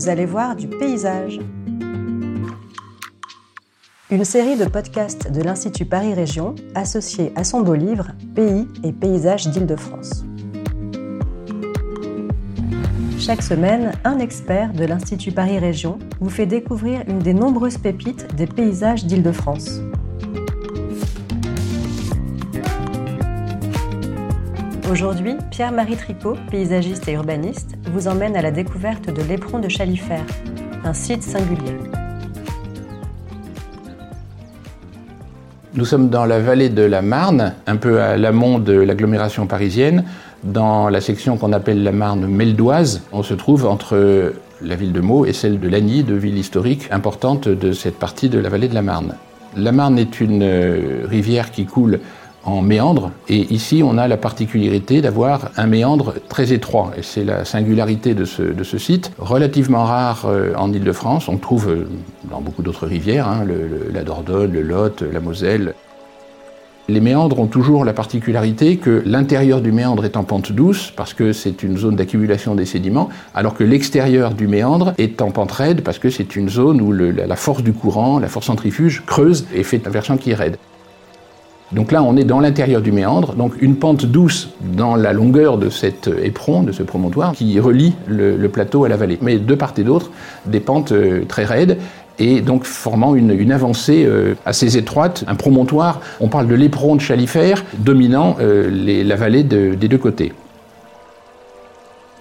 vous allez voir du paysage. Une série de podcasts de l'Institut Paris Région associée à son beau livre Pays et paysages d'Île-de-France. Chaque semaine, un expert de l'Institut Paris Région vous fait découvrir une des nombreuses pépites des paysages d'Île-de-France. Aujourd'hui, Pierre-Marie Tricot, paysagiste et urbaniste, vous emmène à la découverte de l'éperon de Chalifert, un site singulier. Nous sommes dans la vallée de la Marne, un peu à l'amont de l'agglomération parisienne, dans la section qu'on appelle la Marne meldoise. On se trouve entre la ville de Meaux et celle de Lagny, deux villes historiques importantes de cette partie de la vallée de la Marne. La Marne est une euh, rivière qui coule en méandre. Et ici, on a la particularité d'avoir un méandre très étroit. Et c'est la singularité de ce, site, relativement rare euh, en Ile-de-France. On trouve euh, dans beaucoup d'autres rivières, hein, la Dordogne, le Lot, la Moselle. Les méandres ont toujours la particularité que l'intérieur du méandre est en pente douce, parce que c'est une zone d'accumulation des sédiments, alors que l'extérieur du méandre est en pente raide, parce que c'est une zone où la force du courant, la force centrifuge, creuse et fait un versant qui est raide. Donc là, on est dans l'intérieur du méandre, donc une pente douce dans la longueur de cet éperon, de ce promontoire, qui relie le, plateau à la vallée. Mais de part et d'autre, des pentes euh, très raides et donc formant une, avancée euh, assez étroite, un promontoire. On parle de l'éperon de Chalifert dominant euh, la vallée des deux côtés.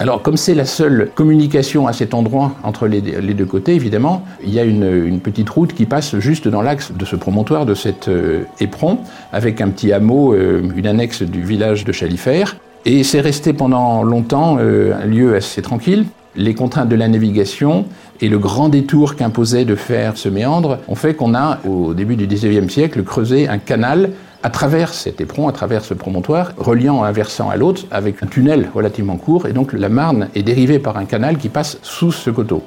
Alors, comme c'est la seule communication à cet endroit entre les, deux côtés, évidemment, il y a une, petite route qui passe juste dans l'axe de ce promontoire, de cet euh, éperon, avec un petit hameau, euh, une annexe du village de Chalifert. Et c'est resté pendant longtemps euh, un lieu assez tranquille. Les contraintes de la navigation et le grand détour qu'imposait de faire ce méandre ont fait qu'on a, au début du XIXe siècle, creusé un canal à travers cet éperon, à travers ce promontoire, reliant un versant à l'autre avec un tunnel relativement court, et donc la Marne est dérivée par un canal qui passe sous ce coteau.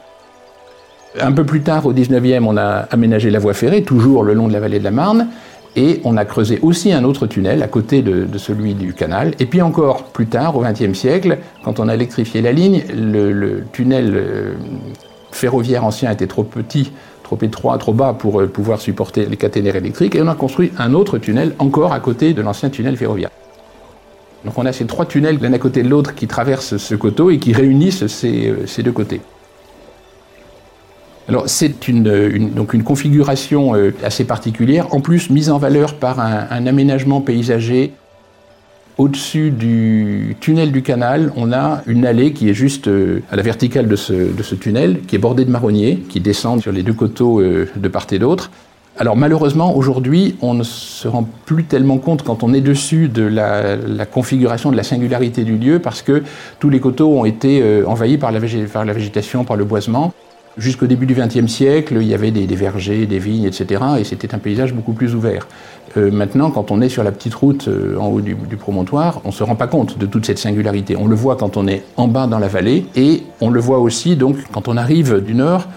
Un peu plus tard, au 19e, on a aménagé la voie ferrée, toujours le long de la vallée de la Marne, et on a creusé aussi un autre tunnel à côté de, celui du canal. Et puis encore plus tard, au XXe siècle, quand on a électrifié la ligne, le, tunnel euh, ferroviaire ancien était trop petit trop étroit, trop bas pour euh, pouvoir supporter les caténaires électriques, et on a construit un autre tunnel encore à côté de l'ancien tunnel ferroviaire. Donc on a ces trois tunnels l'un à côté de l'autre qui traversent ce coteau et qui réunissent ces, euh, deux côtés. Alors c'est une, donc une configuration euh, assez particulière, en plus mise en valeur par un aménagement paysager au-dessus du tunnel du canal, on a une allée qui est juste euh, à la verticale de ce, tunnel, qui est bordée de marronniers, qui descendent sur les deux coteaux euh, de part et d'autre. Alors malheureusement, aujourd'hui, on ne se rend plus tellement compte quand on est dessus de la, configuration, de la singularité du lieu, parce que tous les coteaux ont été euh, envahis par la végétation, par le boisement. Jusqu'au début du XXe siècle, il y avait des, vergers, des vignes, etc. Et c'était un paysage beaucoup plus ouvert. Euh, maintenant, quand on est sur la petite route euh, en haut du, promontoire, on ne se rend pas compte de toute cette singularité. On le voit quand on est en bas dans la vallée et on le voit aussi donc quand on arrive du nord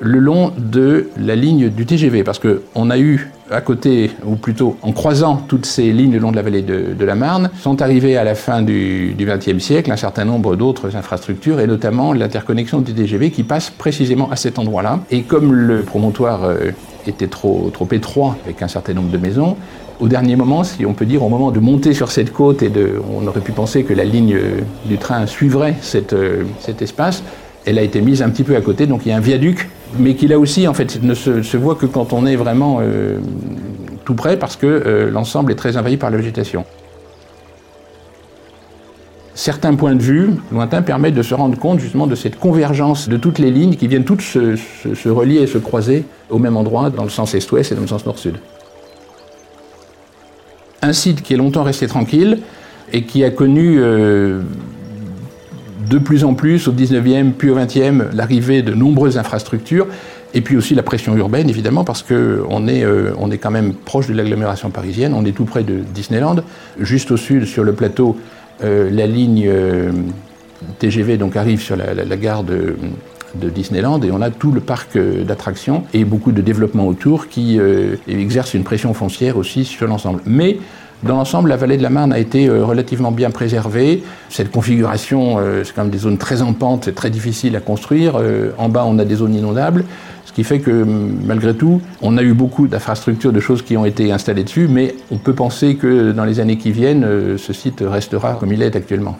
le long de la ligne du TGV, parce qu'on a eu à côté, ou plutôt en croisant toutes ces lignes le long de la vallée de, la Marne, sont arrivées à la fin du XXe siècle un certain nombre d'autres infrastructures, et notamment l'interconnexion du TGV qui passe précisément à cet endroit-là. Et comme le promontoire euh, était trop, étroit avec un certain nombre de maisons, au dernier moment, si on peut dire, au moment de monter sur cette côte, et on aurait pu penser que la ligne du train suivrait euh, cet espace, elle a été mise un petit peu à côté, donc il y a un viaduc, mais qui là aussi, en fait, ne se, voit que quand on est vraiment euh, tout près, parce que euh, l'ensemble est très envahi par la végétation. Certains points de vue lointains permettent de se rendre compte justement de cette convergence de toutes les lignes qui viennent toutes se, relier et se croiser au même endroit dans le sens est-ouest et dans le sens nord-sud. Un site qui est longtemps resté tranquille et qui a connu euh, de plus en plus au 19e puis au 20e l'arrivée de nombreuses infrastructures et puis aussi la pression urbaine évidemment parce qu'on est, euh, est quand même proche de l'agglomération parisienne, on est tout près de Disneyland, juste au sud sur le plateau euh, la ligne euh, TGV donc arrive sur la, gare de, Disneyland et on a tout le parc d'attractions et beaucoup de développement autour qui exerce une pression foncière aussi sur l'ensemble. Mais Dans l'ensemble, la vallée de la Marne a été relativement bien préservée. Cette configuration, c'est quand même des zones très en pente, c'est très difficile à construire. En bas, on a des zones inondables. Ce qui fait que malgré tout, on a eu beaucoup d'infrastructures, de choses qui ont été installées dessus, mais on peut penser que dans les années qui viennent, ce site restera comme il est actuellement.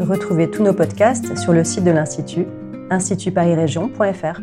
Retrouvez tous nos podcasts sur le site de l'Institut, institutparisrégion.fr.